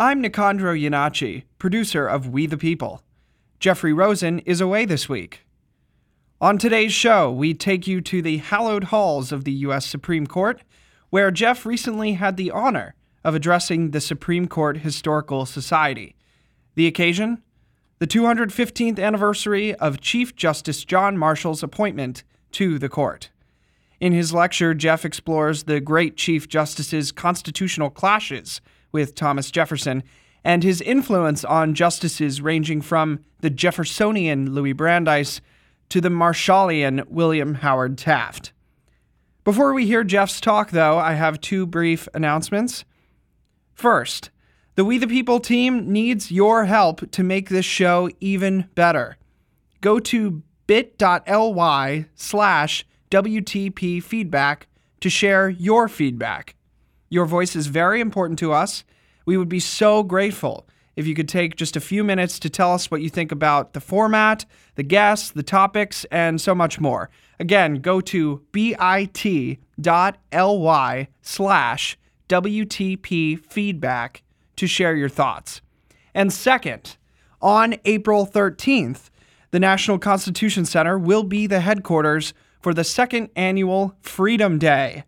I'm Nicandro Iannacci, producer of We the People. Jeffrey Rosen is away this week. On today's show, we take you to the hallowed halls of the U.S. Supreme Court, where Jeff recently had the honor of addressing the Supreme Court Historical Society. The occasion? The 215th anniversary of Chief Justice John Marshall's appointment to the court. In his lecture, Jeff explores the great Chief Justice's constitutional clashes with Thomas Jefferson and his influence on justices ranging from the Jeffersonian Louis Brandeis to the Marshallian William Howard Taft. Before we hear Jeff's talk, though, I have two brief announcements. First, the We the People team needs your help to make this show even better. Go to bit.ly slash WTP feedback to share your feedback. Your voice is very important to us. We would be so grateful if you could take just a few minutes to tell us what you think about the format, the guests, the topics, and so much more. Again, go to bit.ly slash WTP feedback to share your thoughts. And second, on April 13th, the National Constitution Center will be the headquarters for the second annual Freedom Day.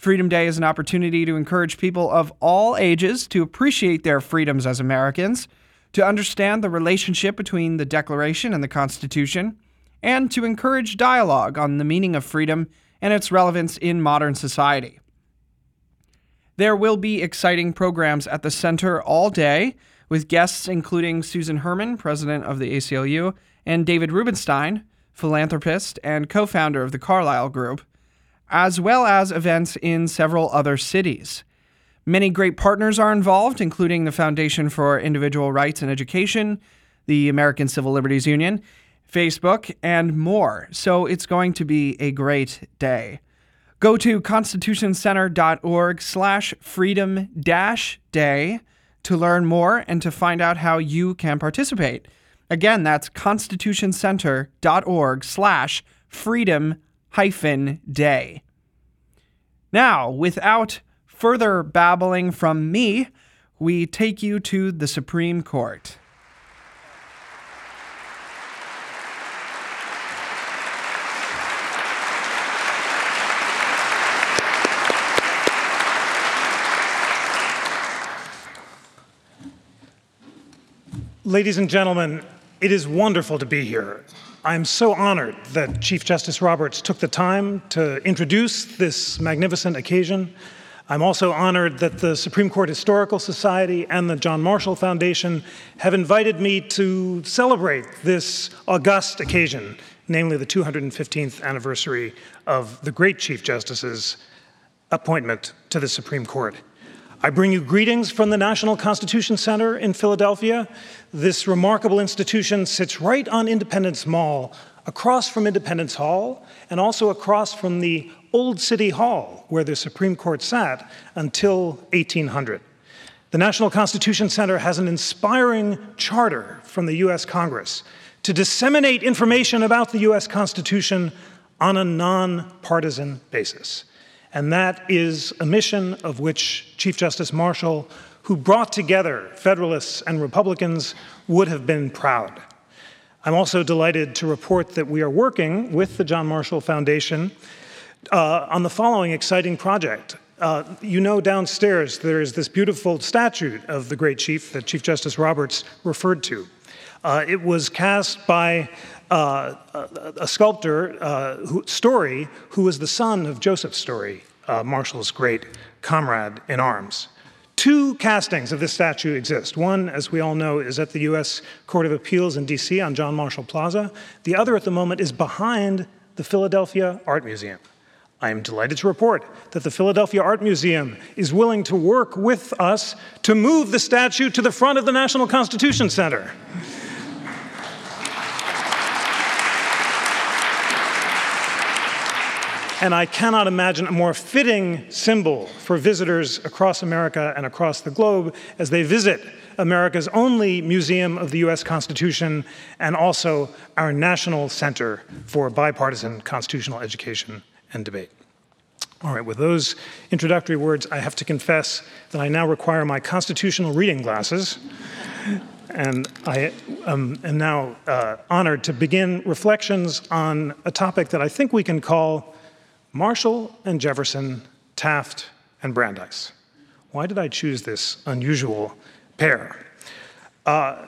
Freedom Day is an opportunity to encourage people of all ages to appreciate their freedoms as Americans, to understand the relationship between the Declaration and the Constitution, and to encourage dialogue on the meaning of freedom and its relevance in modern society. There will be exciting programs at the center all day, with guests including Susan Herman, president of the ACLU, and David Rubenstein, philanthropist and co founder of the Carlyle Group as well as events in several other cities. Many great partners are involved, including the Foundation for Individual Rights and Education, the American Civil Liberties Union, Facebook, and more. So it's going to be a great day. Go to constitutioncenter.org slash freedom dash day to learn more and to find out how you can participate. Again, that's constitutioncenter.org slash freedom hyphen day. Now, without further babbling from me, we take you to the Supreme Court. Ladies and gentlemen, it is wonderful to be here. I'm so honored that Chief Justice Roberts took the time to introduce this magnificent occasion. I'm also honored that the Supreme Court Historical Society and the John Marshall Foundation have invited me to celebrate this august occasion, namely the 215th anniversary of the great Chief Justice's appointment to the Supreme Court. I bring you greetings from the National Constitution Center in Philadelphia. This remarkable institution sits right on Independence Mall, across from Independence Hall, and also across from the Old City Hall, where the Supreme Court sat until 1800. The National Constitution Center has an inspiring charter from the US Congress to disseminate information about the US Constitution on a nonpartisan basis. And that is a mission of which Chief Justice Marshall, who brought together Federalists and Republicans, would have been proud. I'm also delighted to report that we are working with the John Marshall Foundation uh, on the following exciting project. Uh, you know, downstairs there is this beautiful statue of the great chief that Chief Justice Roberts referred to. Uh, it was cast by uh, a, sculptor, uh, who, Story, who was the son of Joseph Story, uh, Marshall's great comrade in arms. Two castings of this statue exist. One, as we all know, is at the U.S. Court of Appeals in D.C. on John Marshall Plaza. The other at the moment is behind the Philadelphia Art Museum. I am delighted to report that the Philadelphia Art Museum is willing to work with us to move the statue to the front of the National Constitution Center. And I cannot imagine a more fitting symbol for visitors across America and across the globe as they visit America's only museum of the US Constitution and also our National Center for Bipartisan Constitutional Education and Debate. All right, with those introductory words, I have to confess that I now require my constitutional reading glasses. And I um, am now uh, honored to begin reflections on a topic that I think we can call Marshall and Jefferson, Taft and Brandeis. Why did I choose this unusual pair? Uh,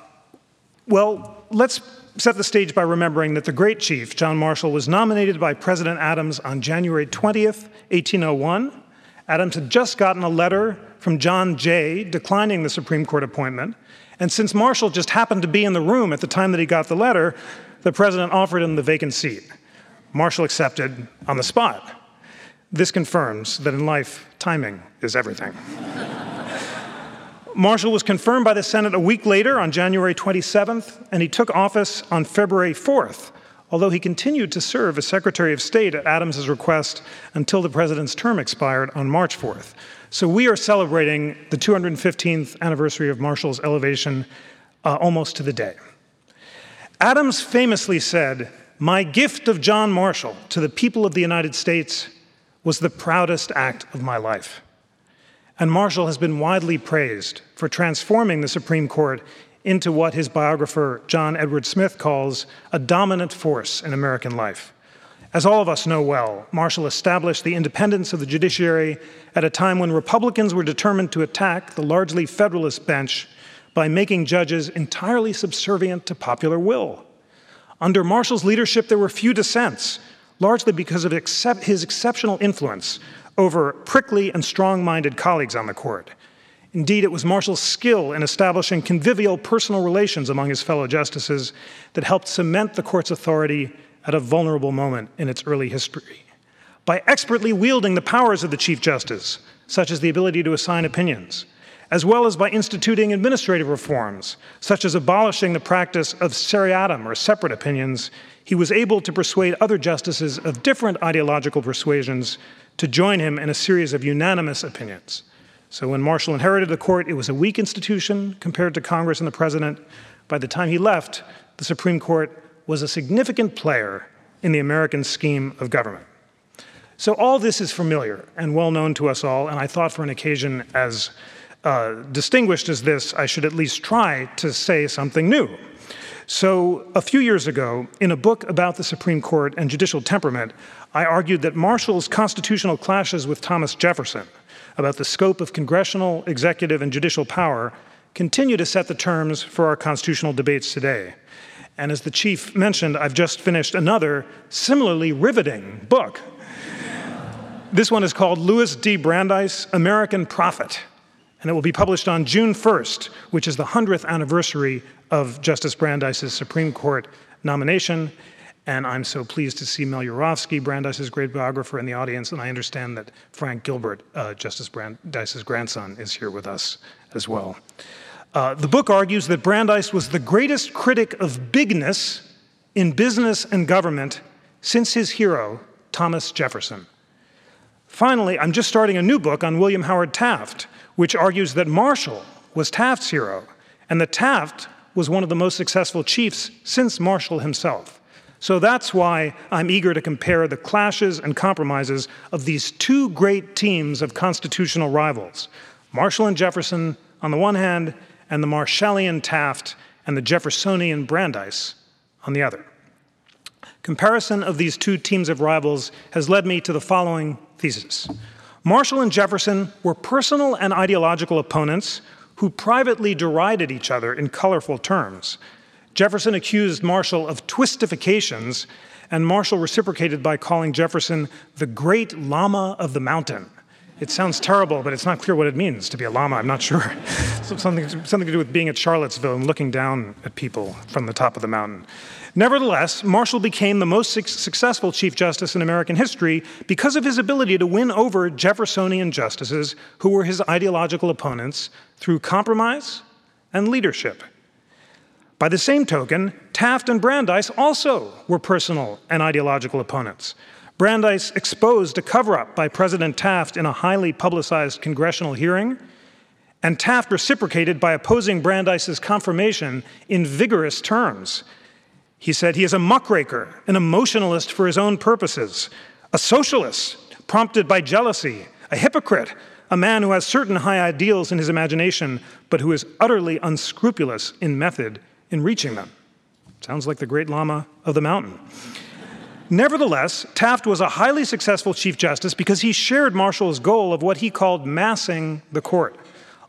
well, let's set the stage by remembering that the great chief, John Marshall, was nominated by President Adams on January 20th, 1801. Adams had just gotten a letter from John Jay declining the Supreme Court appointment. And since Marshall just happened to be in the room at the time that he got the letter, the president offered him the vacant seat. Marshall accepted on the spot. This confirms that in life, timing is everything. Marshall was confirmed by the Senate a week later on January 27th, and he took office on February 4th, although he continued to serve as Secretary of State at Adams's request until the president's term expired on March 4th. So we are celebrating the 215th anniversary of Marshall's elevation uh, almost to the day. Adams famously said, My gift of John Marshall to the people of the United States was the proudest act of my life. And Marshall has been widely praised for transforming the Supreme Court into what his biographer Jean Edward Smith calls a dominant force in American life. As all of us know well, Marshall established the independence of the judiciary at a time when Republicans were determined to attack the largely Federalist bench by making judges entirely subservient to popular will. Under Marshall's leadership, there were few dissents, largely because of his exceptional influence over prickly and strong minded colleagues on the court. Indeed, it was Marshall's skill in establishing convivial personal relations among his fellow justices that helped cement the court's authority at a vulnerable moment in its early history. By expertly wielding the powers of the Chief Justice, such as the ability to assign opinions, as well as by instituting administrative reforms, such as abolishing the practice of seriatim or separate opinions, he was able to persuade other justices of different ideological persuasions to join him in a series of unanimous opinions. So when Marshall inherited the court, it was a weak institution compared to Congress and the president. By the time he left, the Supreme Court was a significant player in the American scheme of government. So all this is familiar and well known to us all, and I thought for an occasion as uh, distinguished as this, I should at least try to say something new. So, a few years ago, in a book about the Supreme Court and judicial temperament, I argued that Marshall's constitutional clashes with Thomas Jefferson about the scope of congressional, executive, and judicial power continue to set the terms for our constitutional debates today. And as the chief mentioned, I've just finished another similarly riveting book. This one is called Louis D. Brandeis American Prophet, and it will be published on June 1st, which is the 100th anniversary of Justice Brandeis's Supreme Court nomination. And I'm so pleased to see Mel Urofsky, Brandeis's great biographer, in the audience. And I understand that Frank Gilbert, uh, Justice Brandeis's grandson, is here with us as well. Uh, the book argues that Brandeis was the greatest critic of bigness in business and government since his hero, Thomas Jefferson. Finally, I'm just starting a new book on William Howard Taft, which argues that Marshall was Taft's hero and that Taft was one of the most successful chiefs since Marshall himself. So that's why I'm eager to compare the clashes and compromises of these two great teams of constitutional rivals Marshall and Jefferson on the one hand, and the Marshallian Taft and the Jeffersonian Brandeis on the other. Comparison of these two teams of rivals has led me to the following thesis Marshall and Jefferson were personal and ideological opponents who privately derided each other in colorful terms. Jefferson accused Marshall of twistifications, and Marshall reciprocated by calling Jefferson the great Lama of the mountain. It sounds terrible, but it's not clear what it means to be a llama. I'm not sure. something, something to do with being at Charlottesville and looking down at people from the top of the mountain. Nevertheless, Marshall became the most su- successful Chief Justice in American history because of his ability to win over Jeffersonian justices who were his ideological opponents through compromise and leadership. By the same token, Taft and Brandeis also were personal and ideological opponents. Brandeis exposed a cover up by President Taft in a highly publicized congressional hearing, and Taft reciprocated by opposing Brandeis's confirmation in vigorous terms. He said he is a muckraker, an emotionalist for his own purposes, a socialist, prompted by jealousy, a hypocrite, a man who has certain high ideals in his imagination, but who is utterly unscrupulous in method in reaching them. Sounds like the great Lama of the mountain. Nevertheless, Taft was a highly successful Chief Justice because he shared Marshall's goal of what he called massing the court,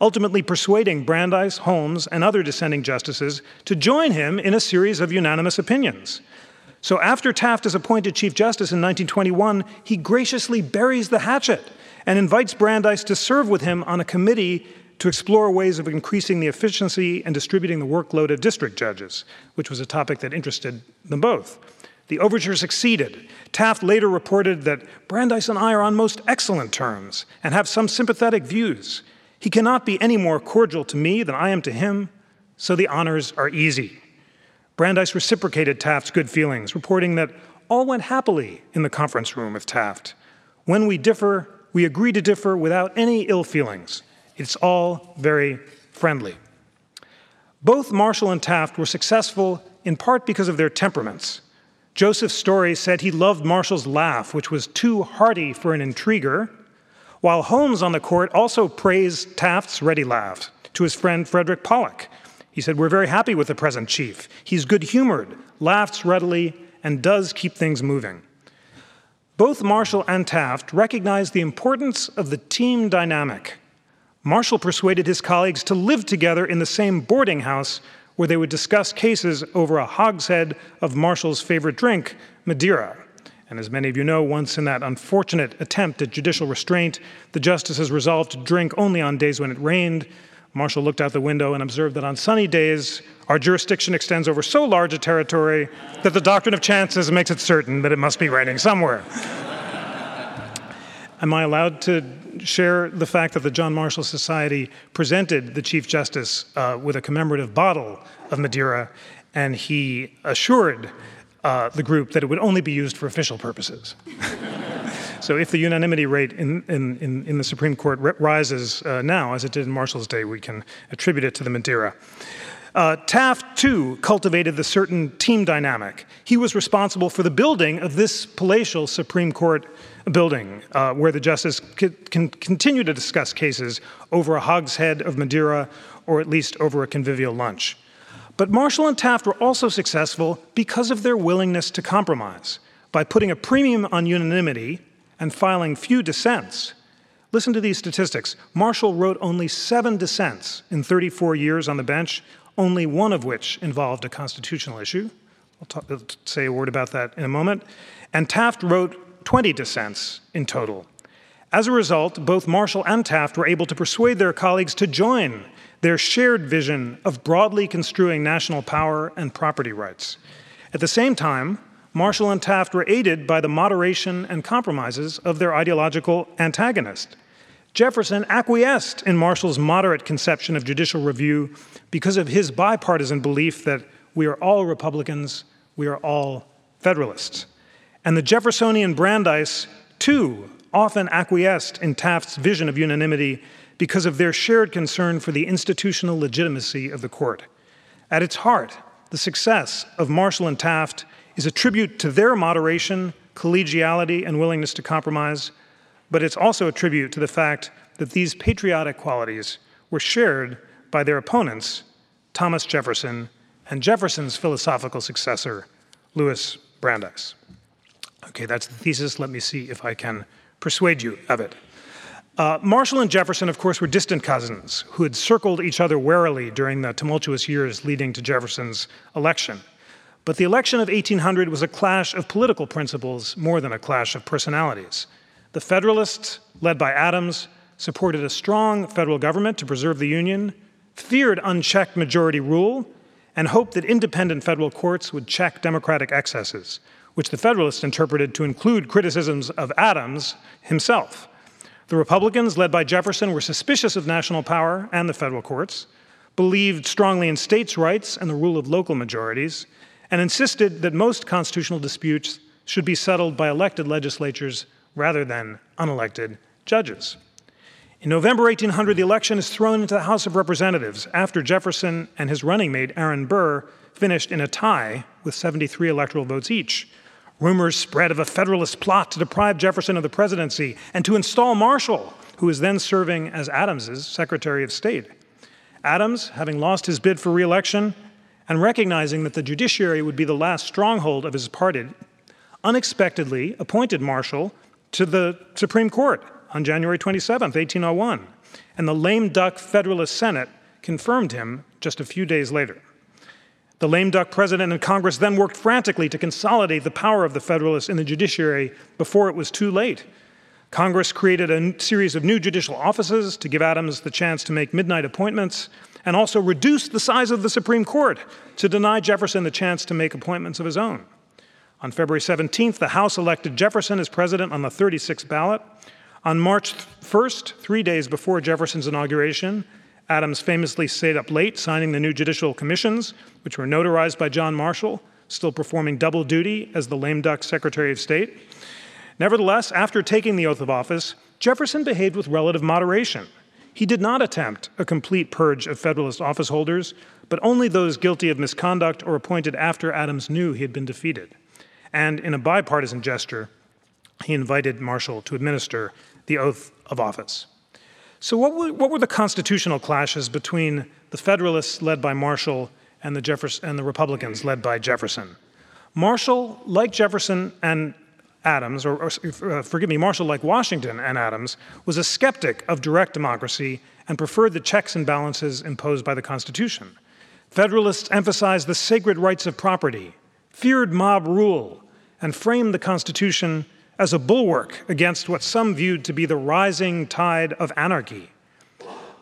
ultimately persuading Brandeis, Holmes, and other dissenting justices to join him in a series of unanimous opinions. So after Taft is appointed Chief Justice in 1921, he graciously buries the hatchet and invites Brandeis to serve with him on a committee to explore ways of increasing the efficiency and distributing the workload of district judges, which was a topic that interested them both. The overture succeeded. Taft later reported that Brandeis and I are on most excellent terms and have some sympathetic views. He cannot be any more cordial to me than I am to him, so the honors are easy. Brandeis reciprocated Taft's good feelings, reporting that all went happily in the conference room with Taft. When we differ, we agree to differ without any ill feelings. It's all very friendly. Both Marshall and Taft were successful in part because of their temperaments. Joseph Story said he loved Marshall's laugh, which was too hearty for an intriguer, while Holmes on the court also praised Taft's ready laugh to his friend Frederick Pollock, he said, We're very happy with the present chief. He's good humored, laughs readily, and does keep things moving. Both Marshall and Taft recognized the importance of the team dynamic. Marshall persuaded his colleagues to live together in the same boarding house where they would discuss cases over a hogshead of Marshall's favorite drink, Madeira. And as many of you know, once in that unfortunate attempt at judicial restraint, the justices resolved to drink only on days when it rained, Marshall looked out the window and observed that on sunny days, our jurisdiction extends over so large a territory that the doctrine of chances makes it certain that it must be raining somewhere. Am I allowed to share the fact that the John Marshall Society presented the Chief Justice uh, with a commemorative bottle of Madeira, and he assured uh, the group that it would only be used for official purposes? So if the unanimity rate in, in, in, in the Supreme Court rises uh, now, as it did in Marshall's day, we can attribute it to the Madeira. Uh, Taft, too, cultivated the certain team dynamic. He was responsible for the building of this palatial Supreme Court building, uh, where the justice can continue to discuss cases over a hogshead of Madeira or at least over a convivial lunch. But Marshall and Taft were also successful because of their willingness to compromise. By putting a premium on unanimity, and filing few dissents. Listen to these statistics. Marshall wrote only seven dissents in 34 years on the bench, only one of which involved a constitutional issue. I'll, talk, say a word about that in a moment. And Taft wrote 20 dissents in total. As a result, both Marshall and Taft were able to persuade their colleagues to join their shared vision of broadly construing national power and property rights. At the same time, Marshall and Taft were aided by the moderation and compromises of their ideological antagonist. Jefferson acquiesced in Marshall's moderate conception of judicial review because of his bipartisan belief that we are all Republicans, we are all Federalists. And the Jeffersonian Brandeis, too, often acquiesced in Taft's vision of unanimity because of their shared concern for the institutional legitimacy of the court. At its heart, the success of Marshall and Taft is a tribute to their moderation, collegiality, and willingness to compromise, but it's also a tribute to the fact that these patriotic qualities were shared by their opponents, Thomas Jefferson and Jefferson's philosophical successor, Louis Brandeis. Okay, that's the thesis. Let me see if I can persuade you of it. Uh, Marshall and Jefferson, of course, were distant cousins who had circled each other warily during the tumultuous years leading to Jefferson's election. But the election of 1800 was a clash of political principles more than a clash of personalities. The Federalists, led by Adams, supported a strong federal government to preserve the Union, feared unchecked majority rule, and hoped that independent federal courts would check Democratic excesses, which the Federalists interpreted to include criticisms of Adams himself. The Republicans, led by Jefferson, were suspicious of national power and the federal courts, believed strongly in states' rights and the rule of local majorities, and insisted that most constitutional disputes should be settled by elected legislatures rather than unelected judges. In November 1800, the election is thrown into the House of Representatives after Jefferson and his running mate, Aaron Burr, finished in a tie with 73 electoral votes each. Rumors spread of a Federalist plot to deprive Jefferson of the presidency and to install Marshall, who was then serving as Adams's Secretary of State. Adams, having lost his bid for reelection and recognizing that the judiciary would be the last stronghold of his party, unexpectedly appointed Marshall to the Supreme Court on January 27, 1801, and the lame duck Federalist Senate confirmed him just a few days later. The lame duck president and Congress then worked frantically to consolidate the power of the Federalists in the judiciary before it was too late. Congress created a series of new judicial offices to give Adams the chance to make midnight appointments and also reduced the size of the Supreme Court to deny Jefferson the chance to make appointments of his own. On February 17th, the House elected Jefferson as president on the 36th ballot. On March 1st, three days before Jefferson's inauguration, Adams famously stayed up late signing the new judicial commissions, which were notarized by John Marshall, still performing double duty as the lame duck Secretary of State. Nevertheless, after taking the oath of office, Jefferson behaved with relative moderation. He did not attempt a complete purge of Federalist office holders, but only those guilty of misconduct or appointed after Adams knew he had been defeated. And in a bipartisan gesture, he invited Marshall to administer the oath of office. So, what were, what were the constitutional clashes between the Federalists led by Marshall and the, and the Republicans led by Jefferson? Marshall, like Jefferson and Adams, or, or uh, forgive me, Marshall, like Washington and Adams, was a skeptic of direct democracy and preferred the checks and balances imposed by the Constitution. Federalists emphasized the sacred rights of property, feared mob rule, and framed the Constitution as a bulwark against what some viewed to be the rising tide of anarchy.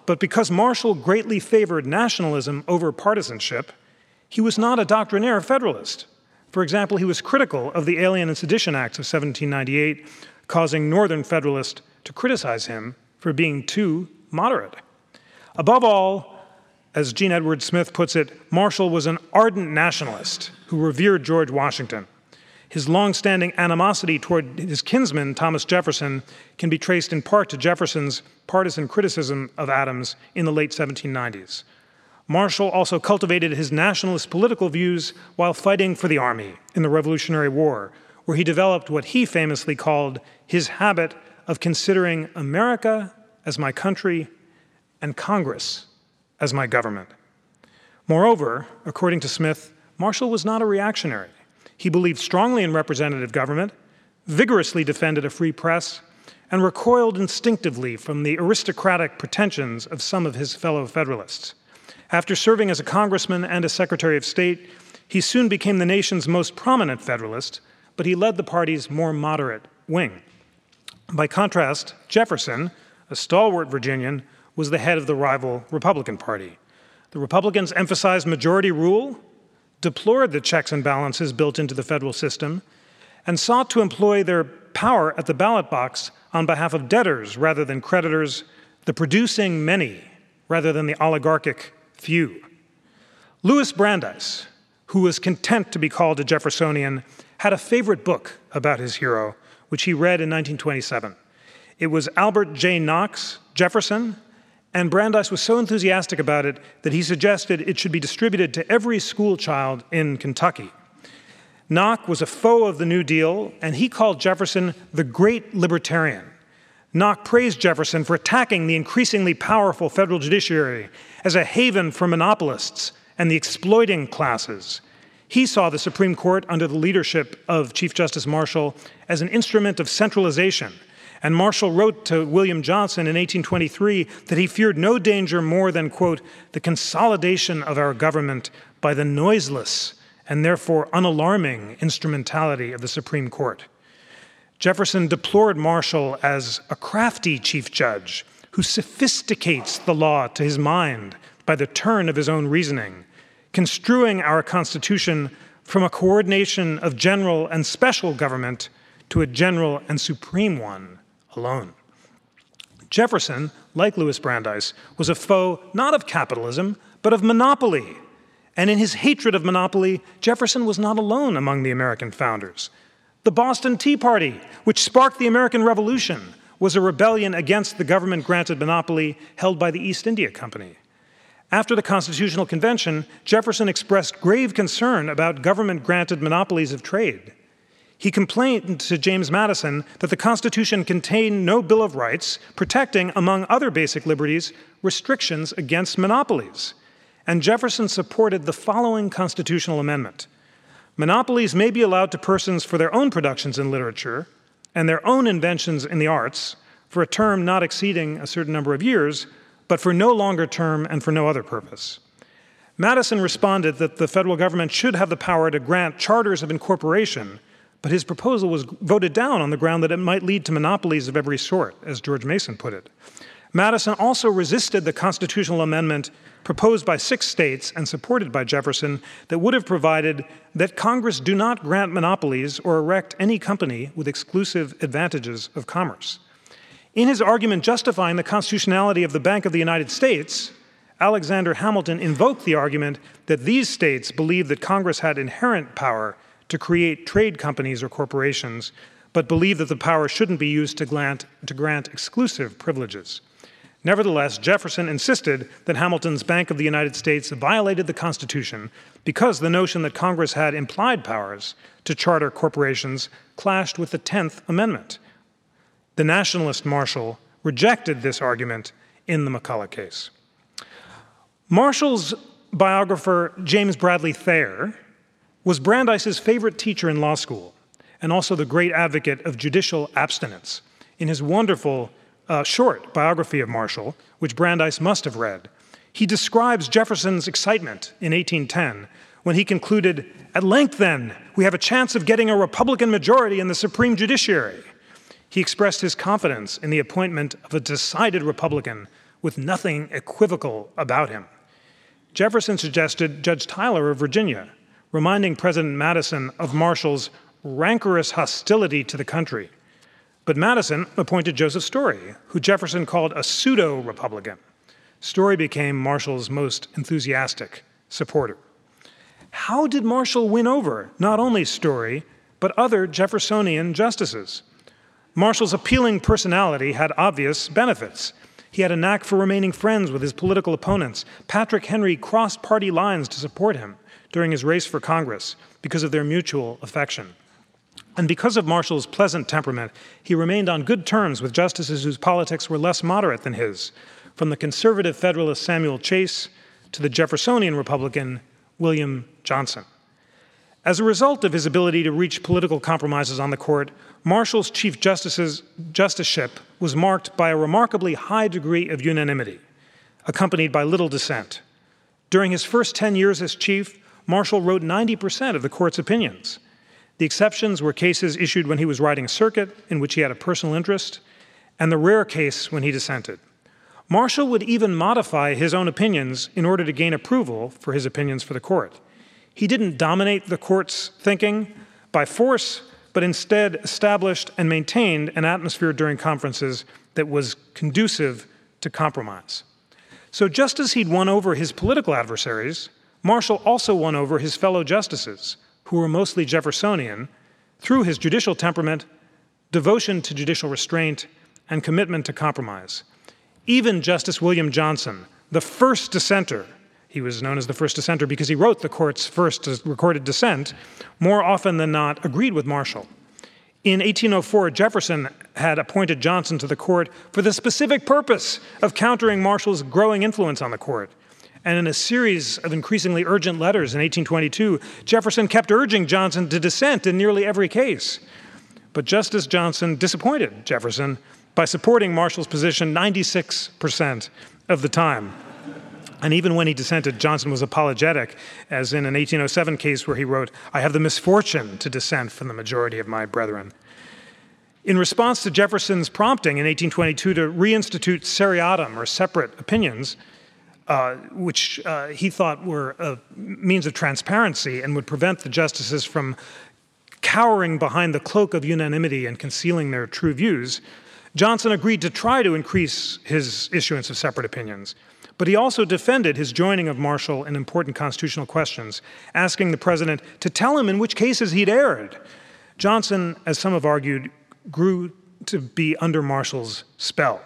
But because Marshall greatly favored nationalism over partisanship, he was not a doctrinaire Federalist. For example, he was critical of the Alien and Sedition Acts of 1798, causing Northern Federalists to criticize him for being too moderate. Above all, as Jean Edward Smith puts it, Marshall was an ardent nationalist who revered George Washington. His long-standing animosity toward his kinsman, Thomas Jefferson, can be traced in part to Jefferson's partisan criticism of Adams in the late 1790s. Marshall also cultivated his nationalist political views while fighting for the Army in the Revolutionary War, where he developed what he famously called his habit of considering America as my country and Congress as my government. Moreover, according to Smith, Marshall was not a reactionary. He believed strongly in representative government, vigorously defended a free press, and recoiled instinctively from the aristocratic pretensions of some of his fellow Federalists. After serving as a congressman and a secretary of state, he soon became the nation's most prominent Federalist, but he led the party's more moderate wing. By contrast, Jefferson, a stalwart Virginian, was the head of the rival Republican Party. The Republicans emphasized majority rule, deplored the checks and balances built into the federal system, and sought to employ their power at the ballot box on behalf of debtors rather than creditors, the producing many rather than the oligarchic few. Louis Brandeis, who was content to be called a Jeffersonian, had a favorite book about his hero, which he read in 1927. It was Albert J. Nock's Jefferson, and Brandeis was so enthusiastic about it that he suggested it should be distributed to every school child in Kentucky. Nock was a foe of the New Deal, and he called Jefferson the great libertarian. Nock praised Jefferson for attacking the increasingly powerful federal judiciary as a haven for monopolists and the exploiting classes. He saw the Supreme Court under the leadership of Chief Justice Marshall as an instrument of centralization. And Marshall wrote to William Johnson in 1823 that he feared no danger more than, quote, the consolidation of our government by the noiseless and therefore unalarming instrumentality of the Supreme Court. Jefferson deplored Marshall as a crafty chief judge who sophisticates the law to his mind by the turn of his own reasoning, construing our Constitution from a coordination of general and special government to a general and supreme one alone. Jefferson, like Louis Brandeis, was a foe not of capitalism, but of monopoly. And in his hatred of monopoly, Jefferson was not alone among the American founders. The Boston Tea Party, which sparked the American Revolution, was a rebellion against the government granted monopoly held by the East India Company. After the Constitutional Convention, Jefferson expressed grave concern about government granted monopolies of trade. He complained to James Madison that the Constitution contained no Bill of Rights protecting, among other basic liberties, restrictions against monopolies. And Jefferson supported the following constitutional amendment Monopolies may be allowed to persons for their own productions in literature and their own inventions in the arts for a term not exceeding a certain number of years, but for no longer term and for no other purpose. Madison responded that the federal government should have the power to grant charters of incorporation but his proposal was voted down on the ground that it might lead to monopolies of every sort, as George Mason put it. Madison also resisted the constitutional amendment proposed by six states and supported by Jefferson that would have provided that Congress do not grant monopolies or erect any company with exclusive advantages of commerce. In his argument justifying the constitutionality of the Bank of the United States, Alexander Hamilton invoked the argument that these states believed that Congress had inherent power to create trade companies or corporations, but believe that the power shouldn't be used to grant, to grant exclusive privileges. Nevertheless, Jefferson insisted that Hamilton's Bank of the United States violated the Constitution because the notion that Congress had implied powers to charter corporations clashed with the 10th Amendment. The nationalist Marshall rejected this argument in the McCulloch case. Marshall's biographer, James Bradley Thayer, was Brandeis's favorite teacher in law school and also the great advocate of judicial abstinence. In his wonderful uh, short biography of Marshall, which Brandeis must have read, he describes Jefferson's excitement in 1810 when he concluded, At length, then, we have a chance of getting a Republican majority in the Supreme Judiciary. He expressed his confidence in the appointment of a decided Republican with nothing equivocal about him. Jefferson suggested Judge Tyler of Virginia, reminding President Madison of Marshall's rancorous hostility to the country. But Madison appointed Joseph Story, who Jefferson called a pseudo Republican. Story became Marshall's most enthusiastic supporter. How did Marshall win over not only Story, but other Jeffersonian justices? Marshall's appealing personality had obvious benefits. He had a knack for remaining friends with his political opponents. Patrick Henry crossed party lines to support him during his race for Congress because of their mutual affection. And because of Marshall's pleasant temperament, he remained on good terms with justices whose politics were less moderate than his, from the conservative Federalist Samuel Chase to the Jeffersonian Republican William Johnson. As a result of his ability to reach political compromises on the court, Marshall's Chief Justice's justiceship was marked by a remarkably high degree of unanimity, accompanied by little dissent. During his first 10 years as chief, Marshall wrote 90% of the court's opinions. The exceptions were cases issued when he was riding circuit, in which he had a personal interest, and the rare case when he dissented. Marshall would even modify his own opinions in order to gain approval for his opinions for the court. He didn't dominate the court's thinking by force, but instead established and maintained an atmosphere during conferences that was conducive to compromise. So, just as he'd won over his political adversaries, Marshall also won over his fellow justices, who were mostly Jeffersonian, through his judicial temperament, devotion to judicial restraint, and commitment to compromise. Even Justice William Johnson, the first dissenter, he was known as the first dissenter because he wrote the court's first recorded dissent, more often than not agreed with Marshall. In 1804, Jefferson had appointed Johnson to the court for the specific purpose of countering Marshall's growing influence on the court. And in a series of increasingly urgent letters in 1822, Jefferson kept urging Johnson to dissent in nearly every case. But Justice Johnson disappointed Jefferson by supporting Marshall's position 96% of the time. And even when he dissented, Johnson was apologetic, as in an 1807 case where he wrote, I have the misfortune to dissent from the majority of my brethren. In response to Jefferson's prompting in 1822 to reinstitute seriatim, or separate opinions, uh, which uh, he thought were a means of transparency and would prevent the justices from cowering behind the cloak of unanimity and concealing their true views, Johnson agreed to try to increase his issuance of separate opinions. But he also defended his joining of Marshall in important constitutional questions, asking the president to tell him in which cases he'd erred. Johnson, as some have argued, grew to be under Marshall's spell.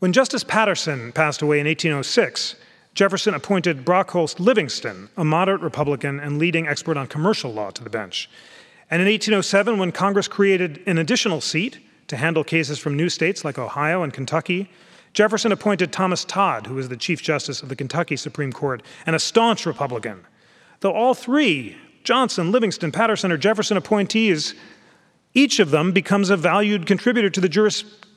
When Justice Paterson passed away in 1806, Jefferson appointed Brockholst Livingston, a moderate Republican and leading expert on commercial law, to the bench. And in 1807, when Congress created an additional seat to handle cases from new states like Ohio and Kentucky, Jefferson appointed Thomas Todd, who was the Chief Justice of the Kentucky Supreme Court and a staunch Republican. Though all three, Johnson, Livingston, Paterson, or Jefferson appointees, each of them becomes a valued contributor to the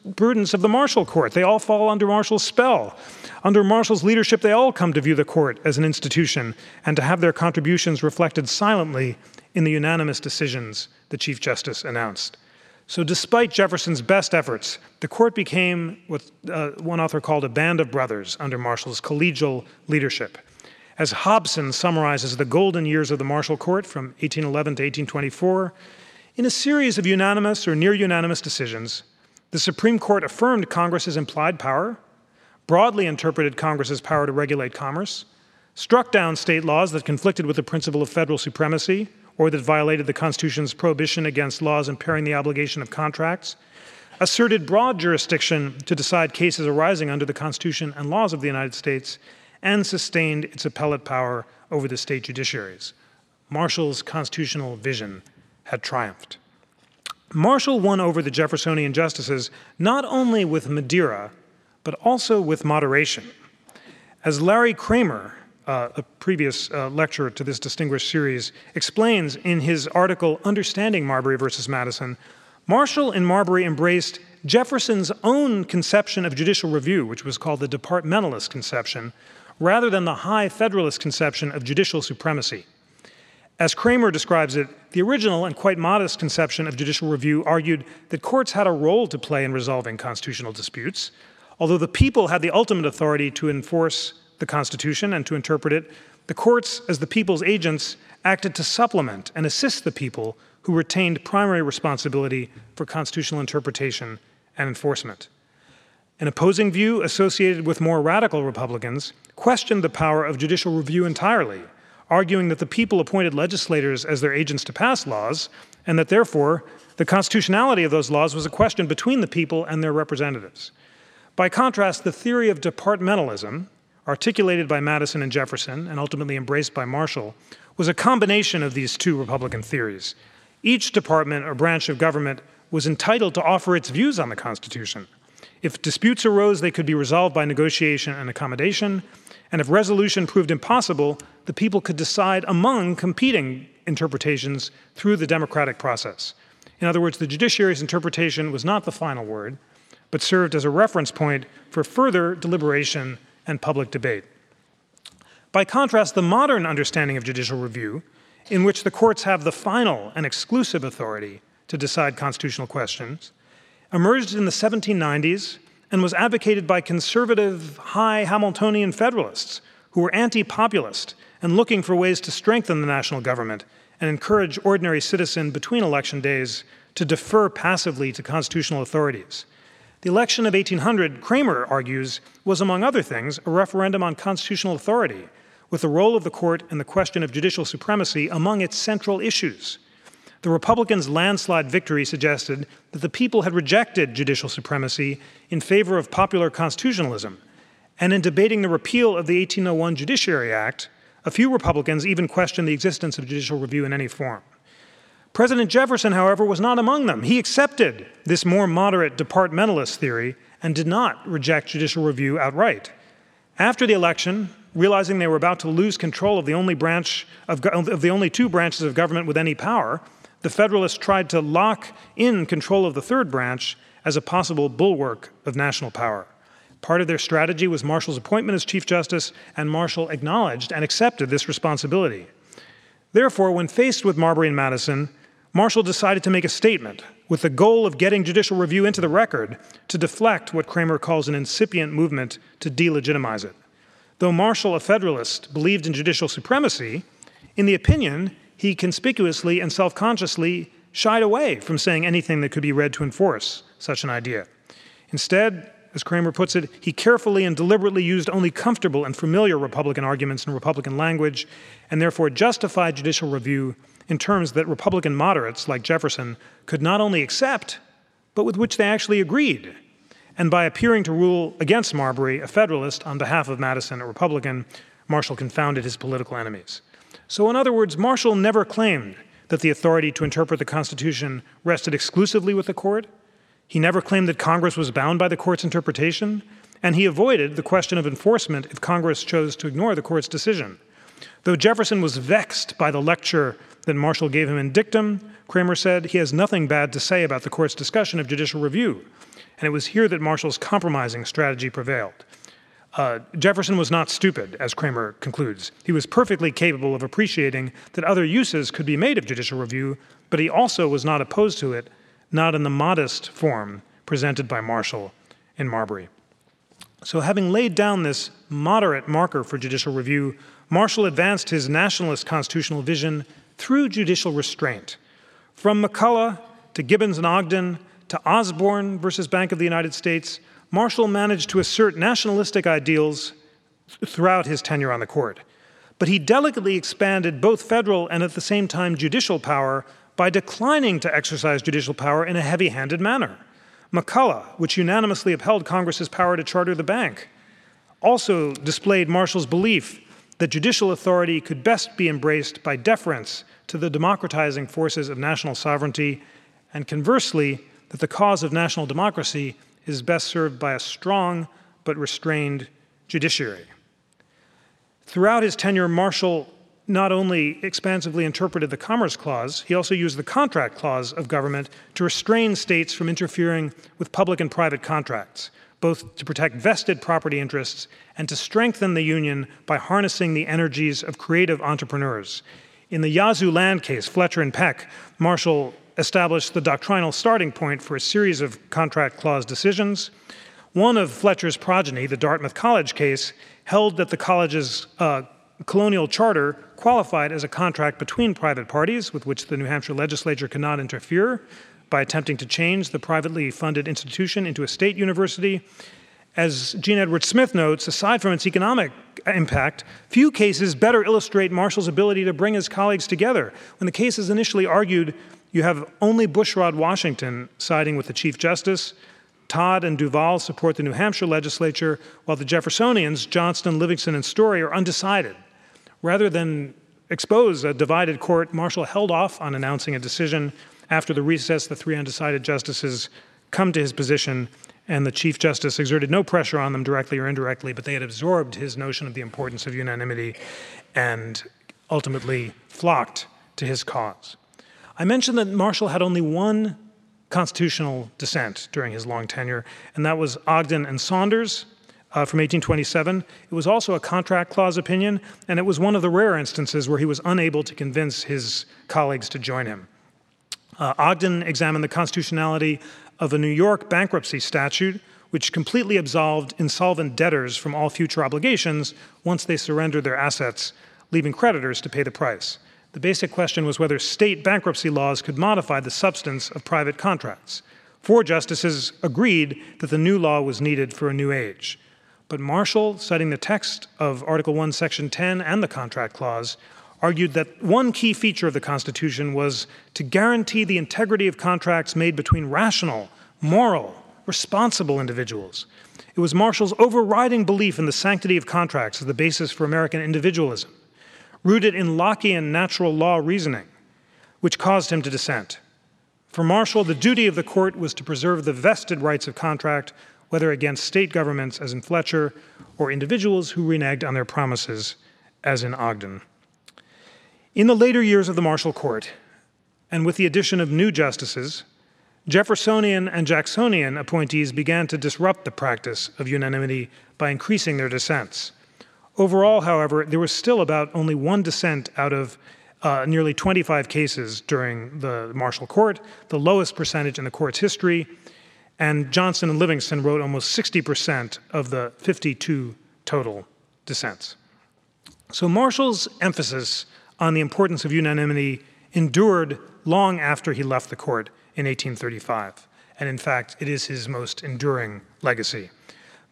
jurisprudence of the Marshall Court. They all fall under Marshall's spell. Under Marshall's leadership, they all come to view the court as an institution and to have their contributions reflected silently in the unanimous decisions the Chief Justice announced. So, despite Jefferson's best efforts, the court became what uh, one author called a band of brothers under Marshall's collegial leadership. As Hobson summarizes the golden years of the Marshall Court from 1811 to 1824, in a series of unanimous or near unanimous decisions, the Supreme Court affirmed Congress's implied power, broadly interpreted Congress's power to regulate commerce, struck down state laws that conflicted with the principle of federal supremacy, or that violated the Constitution's prohibition against laws impairing the obligation of contracts, asserted broad jurisdiction to decide cases arising under the Constitution and laws of the United States, and sustained its appellate power over the state judiciaries. Marshall's constitutional vision had triumphed. Marshall won over the Jeffersonian justices not only with Madeira, but also with moderation. As Larry Kramer, uh, a previous uh, lecturer to this distinguished series, explains in his article Understanding Marbury versus Madison, Marshall and Marbury embraced Jefferson's own conception of judicial review, which was called the departmentalist conception, rather than the high federalist conception of judicial supremacy. As Kramer describes it, the original and quite modest conception of judicial review argued that courts had a role to play in resolving constitutional disputes, although the people had the ultimate authority to enforce the Constitution and to interpret it, the courts, as the people's agents, acted to supplement and assist the people who retained primary responsibility for constitutional interpretation and enforcement. An opposing view associated with more radical Republicans questioned the power of judicial review entirely, arguing that the people appointed legislators as their agents to pass laws, and that therefore the constitutionality of those laws was a question between the people and their representatives. By contrast, the theory of departmentalism, articulated by Madison and Jefferson and ultimately embraced by Marshall, was a combination of these two Republican theories. Each department or branch of government was entitled to offer its views on the Constitution. If disputes arose, they could be resolved by negotiation and accommodation, and if resolution proved impossible, the people could decide among competing interpretations through the democratic process. In other words, the judiciary's interpretation was not the final word, but served as a reference point for further deliberation and public debate. By contrast, the modern understanding of judicial review, in which the courts have the final and exclusive authority to decide constitutional questions, emerged in the 1790s and was advocated by conservative, high Hamiltonian Federalists who were anti populist and looking for ways to strengthen the national government and encourage ordinary citizen between election days to defer passively to constitutional authorities. The election of 1800, Kramer argues, was among other things a referendum on constitutional authority, with the role of the court and the question of judicial supremacy among its central issues. The Republicans' landslide victory suggested that the people had rejected judicial supremacy in favor of popular constitutionalism. And in debating the repeal of the 1801 Judiciary Act, a few Republicans even questioned the existence of judicial review in any form. President Jefferson, however, was not among them. He accepted this more moderate departmentalist theory and did not reject judicial review outright. After the election, realizing they were about to lose control of the only branch of, of the only two branches of government with any power, the Federalists tried to lock in control of the third branch as a possible bulwark of national power. Part of their strategy was Marshall's appointment as Chief Justice, and Marshall acknowledged and accepted this responsibility. Therefore, when faced with Marbury and Madison, Marshall decided to make a statement with the goal of getting judicial review into the record to deflect what Kramer calls an incipient movement to delegitimize it. Though Marshall, a Federalist, believed in judicial supremacy, in the opinion, he conspicuously and self consciously shied away from saying anything that could be read to enforce such an idea. Instead, as Kramer puts it, he carefully and deliberately used only comfortable and familiar Republican arguments in Republican language, and therefore justified judicial review in terms that Republican moderates like Jefferson could not only accept, but with which they actually agreed. And by appearing to rule against Marbury, a Federalist, on behalf of Madison, a Republican, Marshall confounded his political enemies. So, in other words, Marshall never claimed that the authority to interpret the Constitution rested exclusively with the court. He never claimed that Congress was bound by the court's interpretation, and he avoided the question of enforcement if Congress chose to ignore the court's decision. Though Jefferson was vexed by the lecture that Marshall gave him in dictum, Kramer said he has nothing bad to say about the court's discussion of judicial review, and it was here that Marshall's compromising strategy prevailed. Uh, Jefferson was not stupid, as Kramer concludes. He was perfectly capable of appreciating that other uses could be made of judicial review, but he also was not opposed to it, not in the modest form presented by Marshall in Marbury. So, having laid down this moderate marker for judicial review, Marshall advanced his nationalist constitutional vision through judicial restraint. From McCulloch to Gibbons and Ogden to Osborn versus Bank of the United States, Marshall managed to assert nationalistic ideals throughout his tenure on the court. But he delicately expanded both federal and at the same time judicial power by declining to exercise judicial power in a heavy handed manner. McCulloch, which unanimously upheld Congress's power to charter the bank, also displayed Marshall's belief that judicial authority could best be embraced by deference to the democratizing forces of national sovereignty, and conversely, that the cause of national democracy is best served by a strong but restrained judiciary. Throughout his tenure, Marshall not only expansively interpreted the Commerce Clause, he also used the Contract Clause of government to restrain states from interfering with public and private contracts, both to protect vested property interests and to strengthen the Union by harnessing the energies of creative entrepreneurs. In the Yazoo land case, Fletcher and Peck, Marshall established the doctrinal starting point for a series of contract clause decisions. One of Fletcher's progeny, the Dartmouth College case, held that the college's uh, colonial charter qualified as a contract between private parties with which the New Hampshire legislature cannot interfere by attempting to change the privately funded institution into a state university. As Jean Edward Smith notes, aside from its economic impact, few cases better illustrate Marshall's ability to bring his colleagues together. When the case is initially argued you have only Bushrod Washington siding with the Chief Justice. Todd and Duvall support the New Hampshire legislature, while the Jeffersonians, Johnson, Livingston, and Story, are undecided. Rather than expose a divided court, Marshall held off on announcing a decision. After the recess, the three undecided justices come to his position, and the Chief Justice exerted no pressure on them directly or indirectly, but they had absorbed his notion of the importance of unanimity and ultimately flocked to his cause. I mentioned that Marshall had only one constitutional dissent during his long tenure, and that was Ogden and Saunders uh, from 1827. It was also a contract clause opinion, and it was one of the rare instances where he was unable to convince his colleagues to join him. Uh, Ogden examined the constitutionality of a New York bankruptcy statute which completely absolved insolvent debtors from all future obligations once they surrendered their assets, leaving creditors to pay the price. The basic question was whether state bankruptcy laws could modify the substance of private contracts. Four justices agreed that the new law was needed for a new age. But Marshall, citing the text of Article 1, Section 10 and the Contract Clause, argued that one key feature of the Constitution was to guarantee the integrity of contracts made between rational, moral, responsible individuals. It was Marshall's overriding belief in the sanctity of contracts as the basis for American individualism rooted in Lockean natural law reasoning, which caused him to dissent. For Marshall, the duty of the court was to preserve the vested rights of contract, whether against state governments, as in Fletcher, or individuals who reneged on their promises, as in Ogden. In the later years of the Marshall Court, and with the addition of new justices, Jeffersonian and Jacksonian appointees began to disrupt the practice of unanimity by increasing their dissents. Overall, however, there was still about only one dissent out of uh, nearly 25 cases during the Marshall Court, the lowest percentage in the court's history. And Johnson and Livingston wrote almost 60% of the 52 total dissents. So Marshall's emphasis on the importance of unanimity endured long after he left the court in 1835. And in fact, it is his most enduring legacy.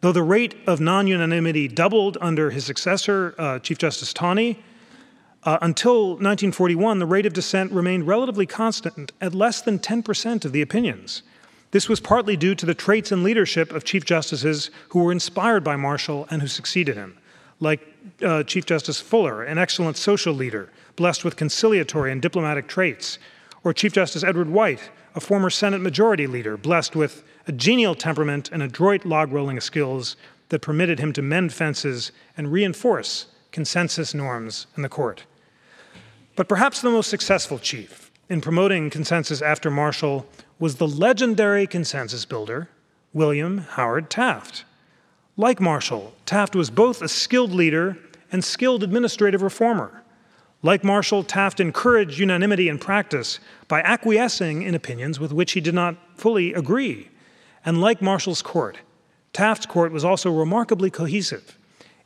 Though the rate of non unanimity doubled under his successor, uh, Chief Justice Taney, uh, until 1941, the rate of dissent remained relatively constant at less than 10% of the opinions. This was partly due to the traits and leadership of Chief Justices who were inspired by Marshall and who succeeded him. like uh, Chief Justice Fuller, an excellent social leader, blessed with conciliatory and diplomatic traits, or Chief Justice Edward White, a former Senate Majority Leader, blessed with a genial temperament and adroit log rolling skills that permitted him to mend fences and reinforce consensus norms in the court. But perhaps the most successful chief in promoting consensus after Marshall was the legendary consensus builder, William Howard Taft. Like Marshall, Taft was both a skilled leader and skilled administrative reformer. Like Marshall, Taft encouraged unanimity in practice by acquiescing in opinions with which he did not fully agree. And like Marshall's court, Taft's court was also remarkably cohesive.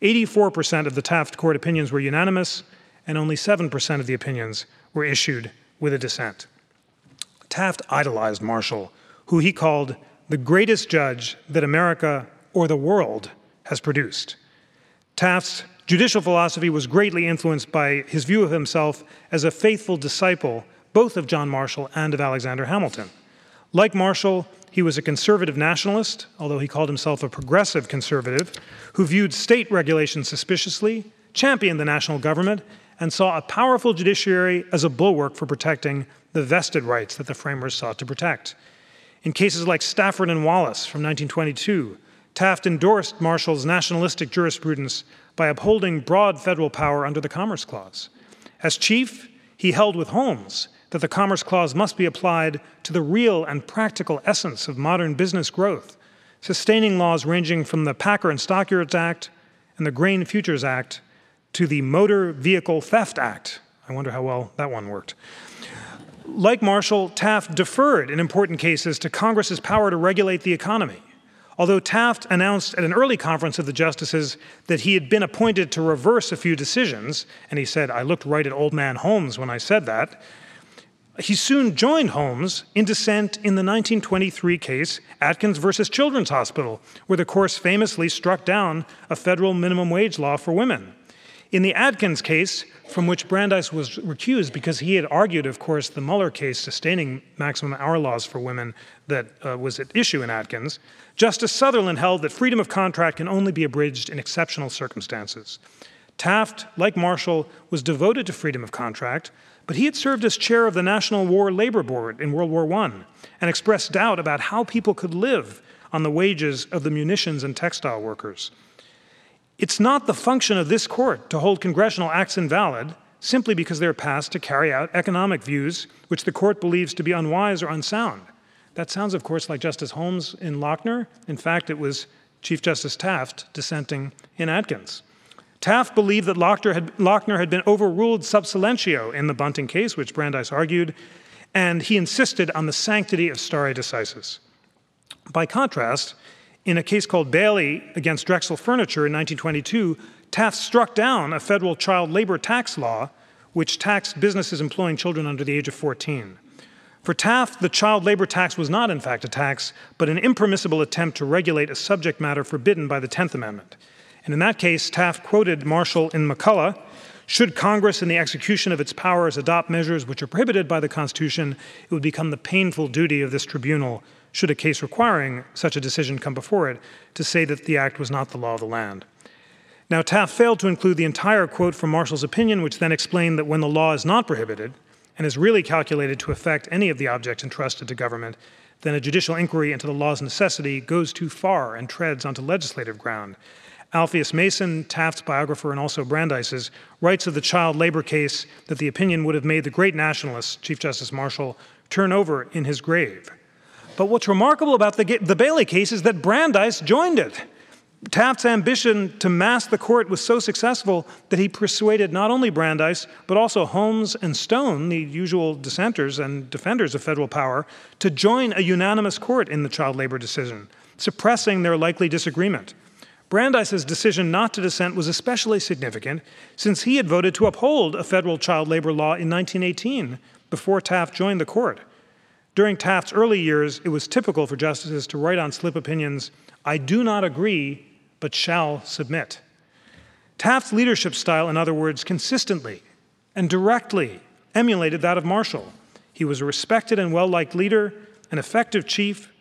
84% of the Taft court opinions were unanimous, and only 7% of the opinions were issued with a dissent. Taft idolized Marshall, who he called the greatest judge that America or the world has produced. Taft's judicial philosophy was greatly influenced by his view of himself as a faithful disciple both of John Marshall and of Alexander Hamilton. Like Marshall, he was a conservative nationalist, although he called himself a progressive conservative, who viewed state regulation suspiciously, championed the national government, and saw a powerful judiciary as a bulwark for protecting the vested rights that the framers sought to protect. In cases like Stafford and Wallace from 1922, Taft endorsed Marshall's nationalistic jurisprudence by upholding broad federal power under the Commerce Clause. As chief, he held with Holmes that the Commerce Clause must be applied to the real and practical essence of modern business growth, sustaining laws ranging from the Packer and Stockyards Act and the Grain Futures Act to the Motor Vehicle Theft Act. I wonder how well that one worked. Like Marshall, Taft deferred in important cases to Congress's power to regulate the economy. Although Taft announced at an early conference of the justices that he had been appointed to reverse a few decisions, and he said, I looked right at old man Holmes when I said that, he soon joined Holmes in dissent in the 1923 case Adkins versus Children's Hospital, where the court famously struck down a federal minimum wage law for women. In the Adkins case, from which Brandeis was recused because he had argued, of course, the Muller case sustaining maximum hour laws for women that uh, was at issue in Adkins, Justice Sutherland held that freedom of contract can only be abridged in exceptional circumstances. Taft, like Marshall, was devoted to freedom of contract, but he had served as chair of the National War Labor Board in World War I and expressed doubt about how people could live on the wages of the munitions and textile workers. It's not the function of this court to hold congressional acts invalid simply because they're passed to carry out economic views which the court believes to be unwise or unsound. That sounds, of course, like Justice Holmes in Lochner. In fact, it was Chief Justice Taft dissenting in Adkins. Taft believed that Lochner had, Lochner had been overruled sub silentio in the Bunting case, which Brandeis argued, and he insisted on the sanctity of stare decisis. By contrast, in a case called Bailey against Drexel Furniture in 1922, Taft struck down a federal child labor tax law which taxed businesses employing children under the age of 14. For Taft, the child labor tax was not, in fact, a tax, but an impermissible attempt to regulate a subject matter forbidden by the 10th Amendment. And in that case, Taft quoted Marshall in McCulloch Should Congress, in the execution of its powers, adopt measures which are prohibited by the Constitution, it would become the painful duty of this tribunal should a case requiring such a decision come before it, to say that the act was not the law of the land. Now, Taft failed to include the entire quote from Marshall's opinion, which then explained that when the law is not prohibited and is really calculated to affect any of the objects entrusted to government, then a judicial inquiry into the law's necessity goes too far and treads onto legislative ground. Alpheus Mason, Taft's biographer and also Brandeis's, writes of the child labor case that the opinion would have made the great nationalist, Chief Justice Marshall, turn over in his grave. But what's remarkable about the, the Bailey case is that Brandeis joined it. Taft's ambition to mask the court was so successful that he persuaded not only Brandeis, but also Holmes and Stone, the usual dissenters and defenders of federal power, to join a unanimous court in the child labor decision, suppressing their likely disagreement. Brandeis's decision not to dissent was especially significant since he had voted to uphold a federal child labor law in 1918 before Taft joined the court. During Taft's early years, it was typical for justices to write on slip opinions, I do not agree, but shall submit. Taft's leadership style, in other words, consistently and directly emulated that of Marshall. He was a respected and well liked leader, an effective chief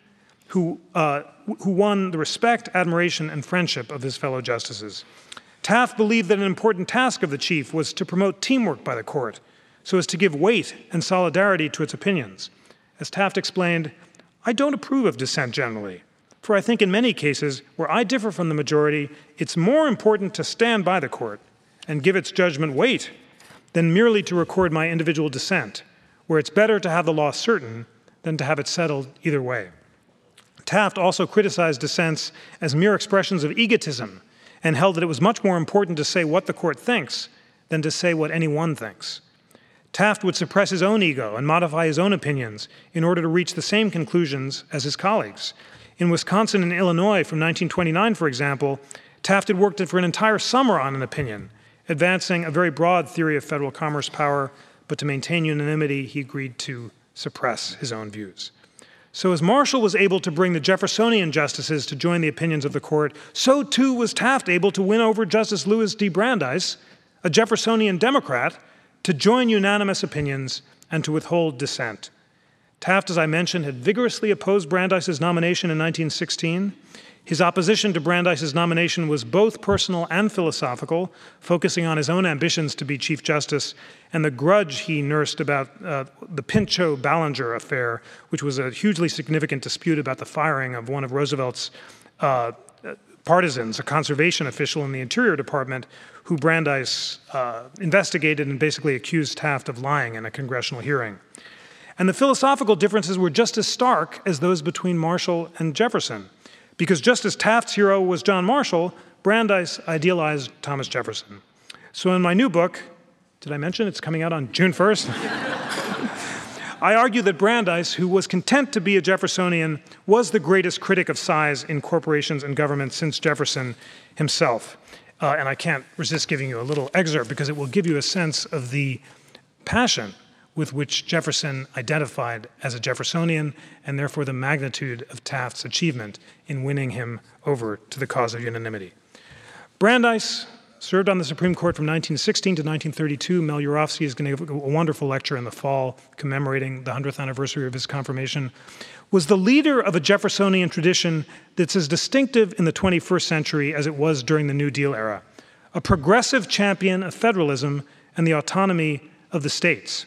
who, uh, who won the respect, admiration, and friendship of his fellow justices. Taft believed that an important task of the chief was to promote teamwork by the court so as to give weight and solidarity to its opinions. As Taft explained, I don't approve of dissent generally, for I think in many cases where I differ from the majority, it's more important to stand by the court and give its judgment weight than merely to record my individual dissent, where it's better to have the law certain than to have it settled either way. Taft also criticized dissents as mere expressions of egotism and held that it was much more important to say what the court thinks than to say what anyone thinks. Taft would suppress his own ego and modify his own opinions in order to reach the same conclusions as his colleagues. In Wisconsin and Illinois from 1929, for example, Taft had worked for an entire summer on an opinion, advancing a very broad theory of federal commerce power, but to maintain unanimity, he agreed to suppress his own views. So, as Marshall was able to bring the Jeffersonian justices to join the opinions of the court, so too was Taft able to win over Justice Louis D. Brandeis, a Jeffersonian Democrat, to join unanimous opinions and to withhold dissent. Taft, as I mentioned, had vigorously opposed Brandeis's nomination in 1916. His opposition to Brandeis's nomination was both personal and philosophical, focusing on his own ambitions to be Chief Justice and the grudge he nursed about uh, the Pinchot Ballinger affair, which was a hugely significant dispute about the firing of one of Roosevelt's uh, partisans, a conservation official in the Interior Department, who Brandeis uh, investigated and basically accused Taft of lying in a congressional hearing. And the philosophical differences were just as stark as those between Marshall and Jefferson. Because just as Taft's hero was John Marshall, Brandeis idealized Thomas Jefferson. So in my new book, did I mention it's coming out on June 1st? I argue that Brandeis, who was content to be a Jeffersonian, was the greatest critic of size in corporations and government since Jefferson himself. Uh, and I can't resist giving you a little excerpt because it will give you a sense of the passion with which Jefferson identified as a Jeffersonian, and therefore the magnitude of Taft's achievement in winning him over to the cause of unanimity. Brandeis served on the Supreme Court from 1916 to 1932. Mel Urofsky is going to give a wonderful lecture in the fall commemorating the 100th anniversary of his confirmation. Was the leader of a Jeffersonian tradition that's as distinctive in the 21st century as it was during the New Deal era. A progressive champion of federalism and the autonomy of the states.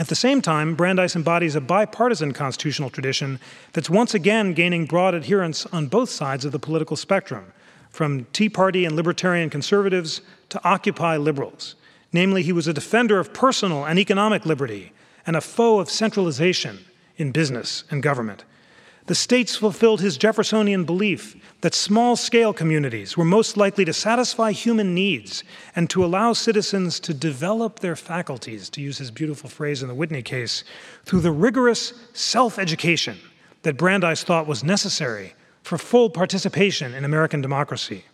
At the same time, Brandeis embodies a bipartisan constitutional tradition that's once again gaining broad adherence on both sides of the political spectrum, from Tea Party and libertarian conservatives to Occupy liberals. Namely, he was a defender of personal and economic liberty and a foe of centralization in business and government. The states fulfilled his Jeffersonian belief that small scale communities were most likely to satisfy human needs and to allow citizens to develop their faculties, to use his beautiful phrase in the Whitney case, through the rigorous self education that Brandeis thought was necessary for full participation in American democracy.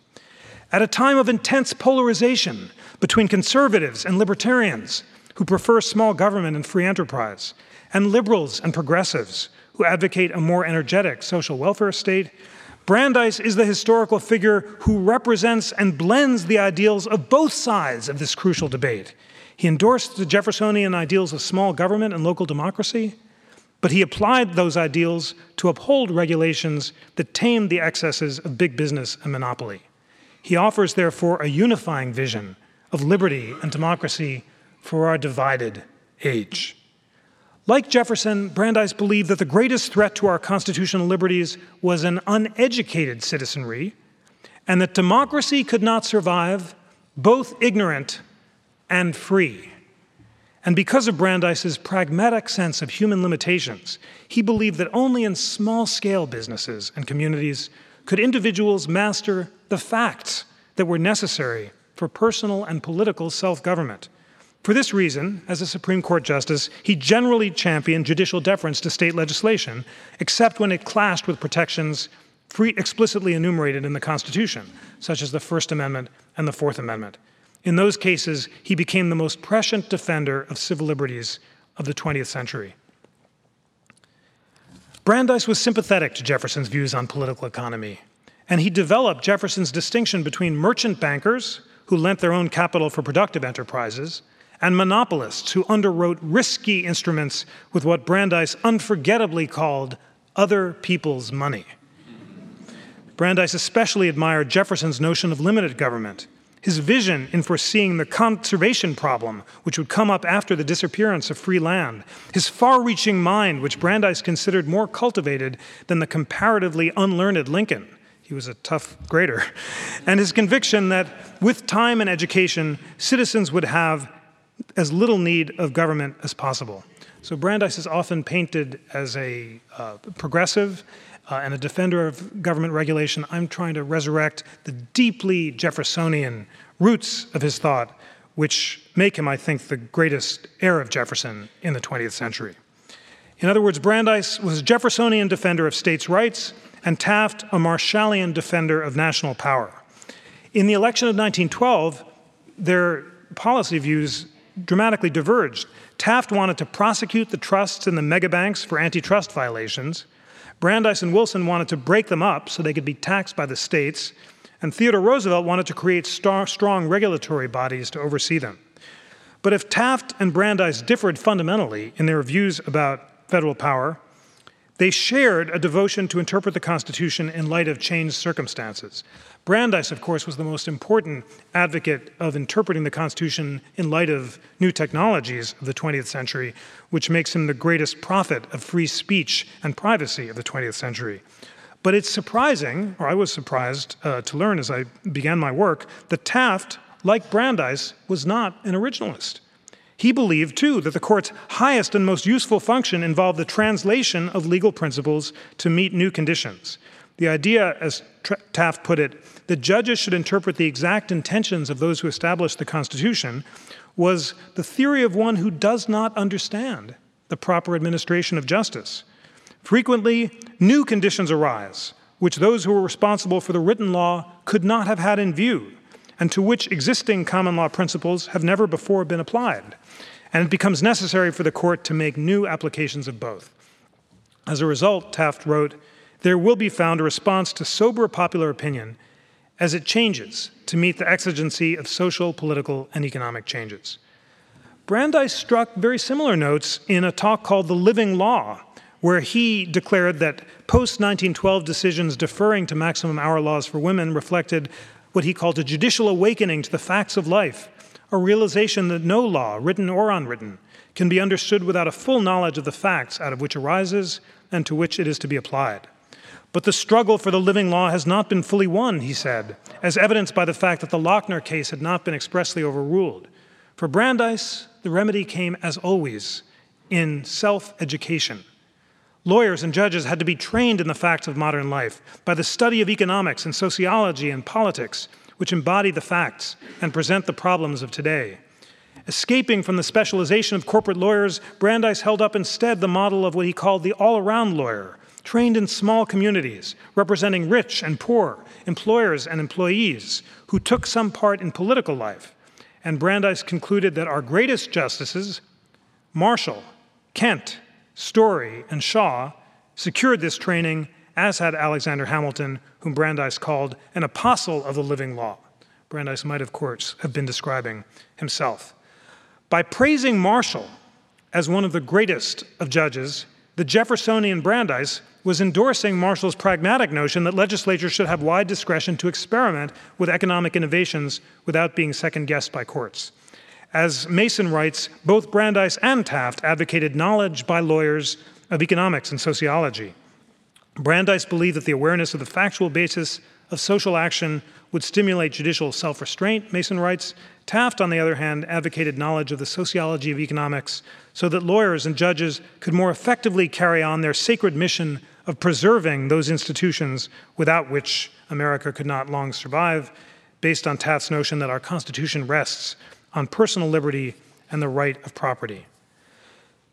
At a time of intense polarization between conservatives and libertarians who prefer small government and free enterprise, and liberals and progressives who advocate a more energetic social welfare state, Brandeis is the historical figure who represents and blends the ideals of both sides of this crucial debate. He endorsed the Jeffersonian ideals of small government and local democracy, but he applied those ideals to uphold regulations that tamed the excesses of big business and monopoly. He offers, therefore, a unifying vision of liberty and democracy for our divided age. Like Jefferson, Brandeis believed that the greatest threat to our constitutional liberties was an uneducated citizenry, and that democracy could not survive both ignorant and free. And because of Brandeis's pragmatic sense of human limitations, he believed that only in small scale businesses and communities could individuals master the facts that were necessary for personal and political self government. For this reason, as a Supreme Court justice, he generally championed judicial deference to state legislation, except when it clashed with protections free, explicitly enumerated in the Constitution, such as the First Amendment and the Fourth Amendment. In those cases, he became the most prescient defender of civil liberties of the 20th century. Brandeis was sympathetic to Jefferson's views on political economy, and he developed Jefferson's distinction between merchant bankers, who lent their own capital for productive enterprises, and monopolists who underwrote risky instruments with what Brandeis unforgettably called other people's money. Brandeis especially admired Jefferson's notion of limited government. his vision in foreseeing the conservation problem, which would come up after the disappearance of free land, his far reaching mind, which Brandeis considered more cultivated than the comparatively unlearned Lincoln. He was a tough grader. And his conviction that with time and education, citizens would have as little need of government as possible. So Brandeis is often painted as a uh, progressive uh, and a defender of government regulation, I'm trying to resurrect the deeply Jeffersonian roots of his thought, which make him, I think, the greatest heir of Jefferson in the 20th century. In other words, Brandeis was a Jeffersonian defender of states' rights, and Taft a Marshallian defender of national power. In the election of 1912, their policy views dramatically diverged. Taft wanted to prosecute the trusts and the megabanks for antitrust violations. Brandeis and Wilson wanted to break them up so they could be taxed by the states, and Theodore Roosevelt wanted to create star- strong regulatory bodies to oversee them. But if Taft and Brandeis differed fundamentally in their views about federal power, they shared a devotion to interpret the Constitution in light of changed circumstances. Brandeis, of course, was the most important advocate of interpreting the Constitution in light of new technologies of the 20th century, which makes him the greatest prophet of free speech and privacy of the 20th century. But it's surprising, or I was surprised uh, to learn as I began my work, that Taft, like Brandeis, was not an originalist. He believed, too, that the court's highest and most useful function involved the translation of legal principles to meet new conditions. The idea, as Taft put it, that judges should interpret the exact intentions of those who established the Constitution was the theory of one who does not understand the proper administration of justice. Frequently, new conditions arise, which those who were responsible for the written law could not have had in view, and to which existing common law principles have never before been applied. And it becomes necessary for the court to make new applications of both. As a result, Taft wrote, there will be found a response to sober popular opinion as it changes to meet the exigency of social, political, and economic changes. Brandeis struck very similar notes in a talk called The Living Law, where he declared that post 1912 decisions deferring to maximum hour laws for women reflected what he called a judicial awakening to the facts of life, a realization that no law, written or unwritten, can be understood without a full knowledge of the facts out of which arises and to which it is to be applied. But the struggle for the living law has not been fully won, he said, as evidenced by the fact that the Lochner case had not been expressly overruled. For Brandeis, the remedy came, as always, in self education. Lawyers and judges had to be trained in the facts of modern life by the study of economics and sociology and politics, which embody the facts and present the problems of today. Escaping from the specialization of corporate lawyers, Brandeis held up instead the model of what he called the all around lawyer, trained in small communities, representing rich and poor, employers and employees, who took some part in political life. And Brandeis concluded that our greatest justices, Marshall, Kent, Story, and Shaw, secured this training, as had Alexander Hamilton, whom Brandeis called an apostle of the living law. Brandeis might, of course, have been describing himself. By praising Marshall as one of the greatest of judges, the Jeffersonian Brandeis was endorsing Marshall's pragmatic notion that legislatures should have wide discretion to experiment with economic innovations without being second guessed by courts. As Mason writes, both Brandeis and Taft advocated knowledge by lawyers of economics and sociology. Brandeis believed that the awareness of the factual basis of social action would stimulate judicial self restraint, Mason writes. Taft, on the other hand, advocated knowledge of the sociology of economics so that lawyers and judges could more effectively carry on their sacred mission of preserving those institutions without which America could not long survive, based on Taft's notion that our Constitution rests on personal liberty and the right of property.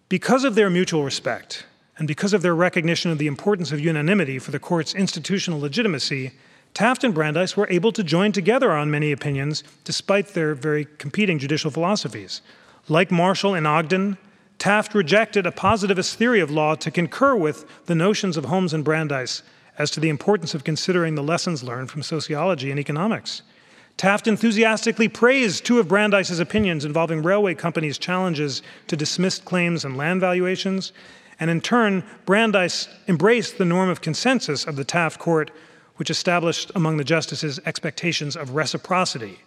Because of their mutual respect, and because of their recognition of the importance of unanimity for the court's institutional legitimacy, Taft and Brandeis were able to join together on many opinions despite their very competing judicial philosophies. Like Marshall and Ogden, Taft rejected a positivist theory of law to concur with the notions of Holmes and Brandeis as to the importance of considering the lessons learned from sociology and economics. Taft enthusiastically praised two of Brandeis's opinions involving railway companies' challenges to dismissed claims and land valuations, and in turn, Brandeis embraced the norm of consensus of the Taft court, which established among the justices expectations of reciprocity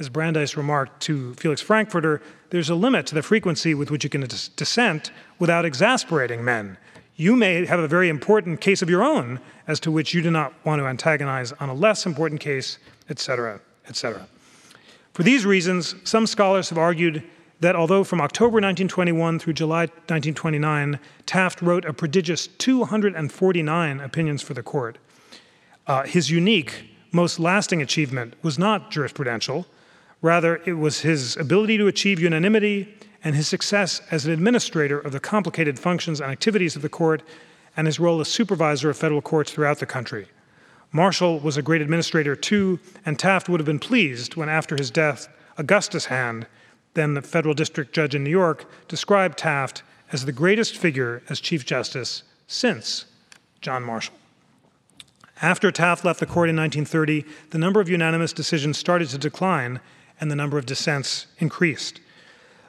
as Brandeis remarked to Felix Frankfurter, there's a limit to the frequency with which you can dis- dissent without exasperating men. You may have a very important case of your own as to which you do not want to antagonize on a less important case, etc., etc. For these reasons, some scholars have argued that although from October 1921 through July 1929, Taft wrote a prodigious 249 opinions for the court, uh, his unique, most lasting achievement was not jurisprudential. Rather, it was his ability to achieve unanimity and his success as an administrator of the complicated functions and activities of the court and his role as supervisor of federal courts throughout the country. Marshall was a great administrator too, and Taft would have been pleased when, after his death, Augustus Hand, then the federal district judge in New York, described Taft as the greatest figure as Chief Justice since John Marshall. After Taft left the court in 1930, the number of unanimous decisions started to decline and the number of dissents increased.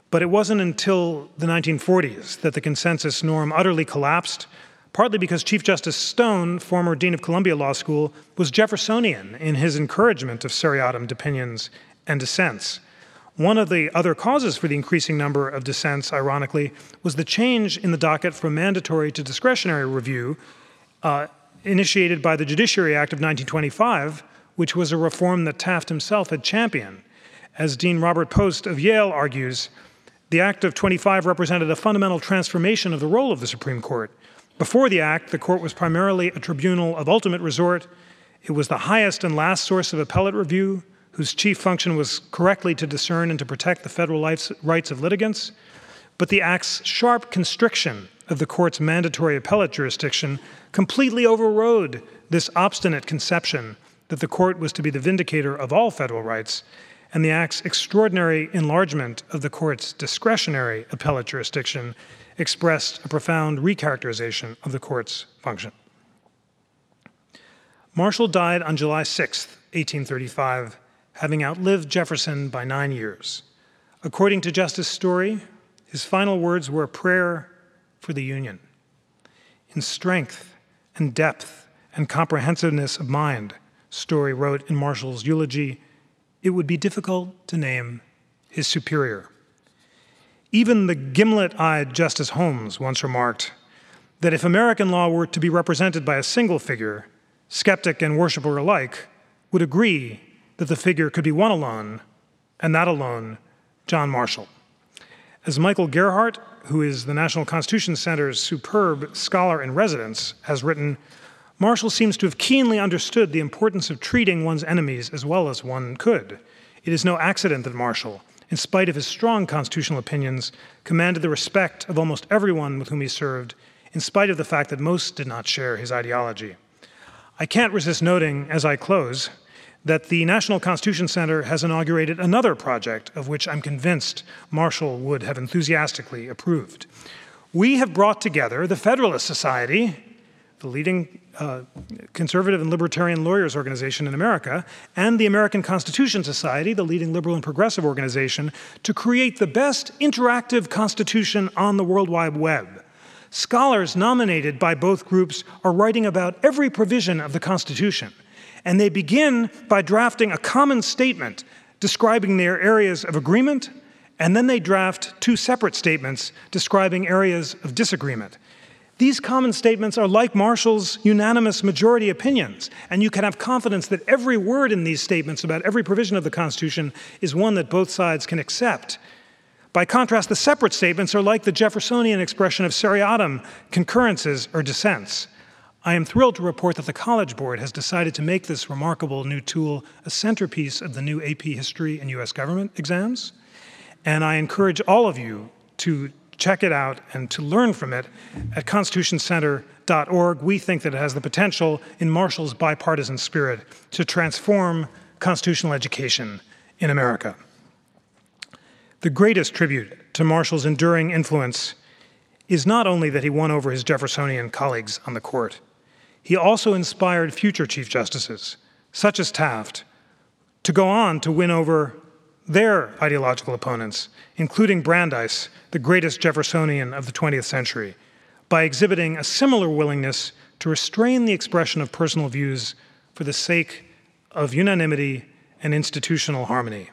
But it wasn't until the 1940s that the consensus norm utterly collapsed, partly because Chief Justice Stone, former Dean of Columbia Law School, was Jeffersonian in his encouragement of seriatim opinions and dissents. One of the other causes for the increasing number of dissents, ironically, was the change in the docket from mandatory to discretionary review, uh, initiated by the Judiciary Act of 1925, which was a reform that Taft himself had championed. As Dean Robert Post of Yale argues, the Act of 25 represented a fundamental transformation of the role of the Supreme Court. Before the Act, the court was primarily a tribunal of ultimate resort. It was the highest and last source of appellate review, whose chief function was correctly to discern and to protect the federal rights of litigants. But the Act's sharp constriction of the court's mandatory appellate jurisdiction completely overrode this obstinate conception that the court was to be the vindicator of all federal rights and the Act's extraordinary enlargement of the court's discretionary appellate jurisdiction expressed a profound recharacterization of the court's function. Marshall died on July 6, 1835, having outlived Jefferson by nine years. According to Justice Story, his final words were a prayer for the Union. In strength and depth and comprehensiveness of mind, Story wrote in Marshall's eulogy it would be difficult to name his superior. Even the gimlet eyed Justice Holmes once remarked that if American law were to be represented by a single figure, skeptic and worshiper alike would agree that the figure could be one alone, and that alone, John Marshall. As Michael Gerhardt, who is the National Constitution Center's superb scholar in residence, has written, Marshall seems to have keenly understood the importance of treating one's enemies as well as one could. It is no accident that Marshall, in spite of his strong constitutional opinions, commanded the respect of almost everyone with whom he served, in spite of the fact that most did not share his ideology. I can't resist noting, as I close, that the National Constitution Center has inaugurated another project of which I'm convinced Marshall would have enthusiastically approved. We have brought together the Federalist Society, the leading uh, conservative and libertarian lawyers organization in America, and the American Constitution Society, the leading liberal and progressive organization, to create the best interactive constitution on the World Wide Web. Scholars nominated by both groups are writing about every provision of the Constitution, and they begin by drafting a common statement describing their areas of agreement, and then they draft two separate statements describing areas of disagreement. These common statements are like Marshall's unanimous majority opinions, and you can have confidence that every word in these statements about every provision of the Constitution is one that both sides can accept. By contrast, the separate statements are like the Jeffersonian expression of seriatim, concurrences or dissents. I am thrilled to report that the College Board has decided to make this remarkable new tool a centerpiece of the new AP History and U.S. government exams. And I encourage all of you to check it out and to learn from it at constitutioncenter.org. We think that it has the potential, in Marshall's bipartisan spirit, to transform constitutional education in America. The greatest tribute to Marshall's enduring influence is not only that he won over his Jeffersonian colleagues on the court, he also inspired future Chief Justices, such as Taft, to go on to win over their ideological opponents, including Brandeis, the greatest Jeffersonian of the 20th century, by exhibiting a similar willingness to restrain the expression of personal views for the sake of unanimity and institutional harmony.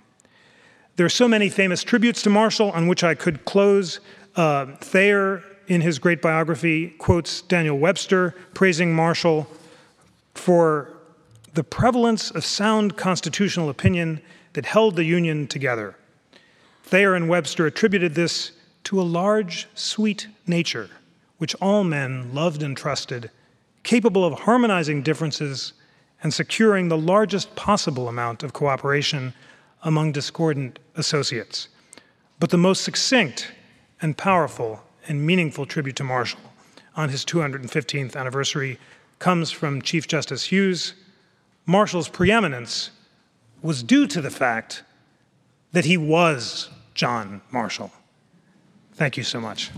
There are so many famous tributes to Marshall on which I could close. Uh, Thayer, in his great biography, quotes Daniel Webster praising Marshall for the prevalence of sound constitutional opinion that held the Union together. Thayer and Webster attributed this to a large, sweet nature, which all men loved and trusted, capable of harmonizing differences and securing the largest possible amount of cooperation among discordant associates. But the most succinct and powerful and meaningful tribute to Marshall on his 215th anniversary comes from Chief Justice Hughes. Marshall's preeminence was due to the fact that he was John Marshall. Thank you so much.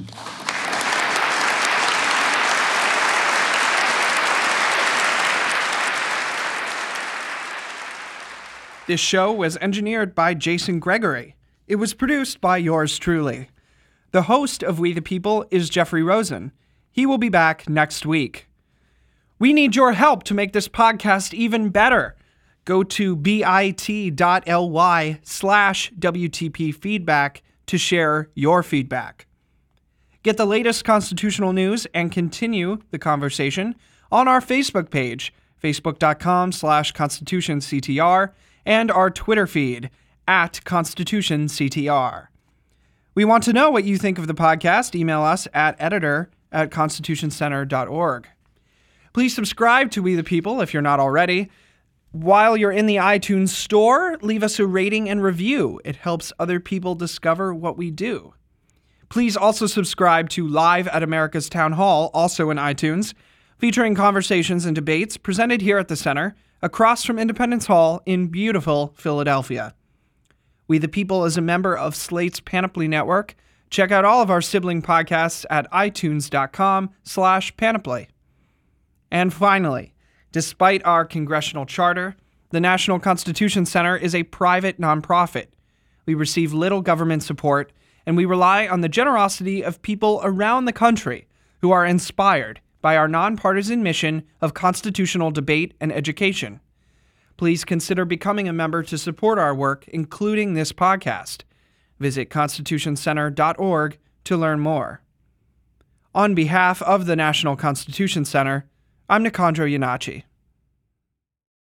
This show was engineered by Jason Gregory. It was produced by yours truly. The host of We the People is Jeffrey Rosen. He will be back next week. We need your help to make this podcast even better. Go to bit.ly slash WTP feedback to share your feedback. Get the latest constitutional news and continue the conversation on our Facebook page, facebook.com slash constitutionctr, and our Twitter feed at ConstitutionCTR. We want to know what you think of the podcast. Email us at editor at constitutioncenter.org. Please subscribe to We the People if you're not already. While you're in the iTunes store, leave us a rating and review. It helps other people discover what we do. Please also subscribe to Live at America's Town Hall, also in iTunes, featuring conversations and debates presented here at the Center across from Independence Hall in beautiful Philadelphia. We the People is a member of Slate's Panoply Network. Check out all of our sibling podcasts at itunes.com slash panoply. And finally, despite our congressional charter, the National Constitution Center is a private nonprofit. We receive little government support, and we rely on the generosity of people around the country who are inspired by our nonpartisan mission of constitutional debate and education. Please consider becoming a member to support our work, including this podcast. Visit constitutioncenter.org to learn more. On behalf of the National Constitution Center, I'm Nicandro Iannacci.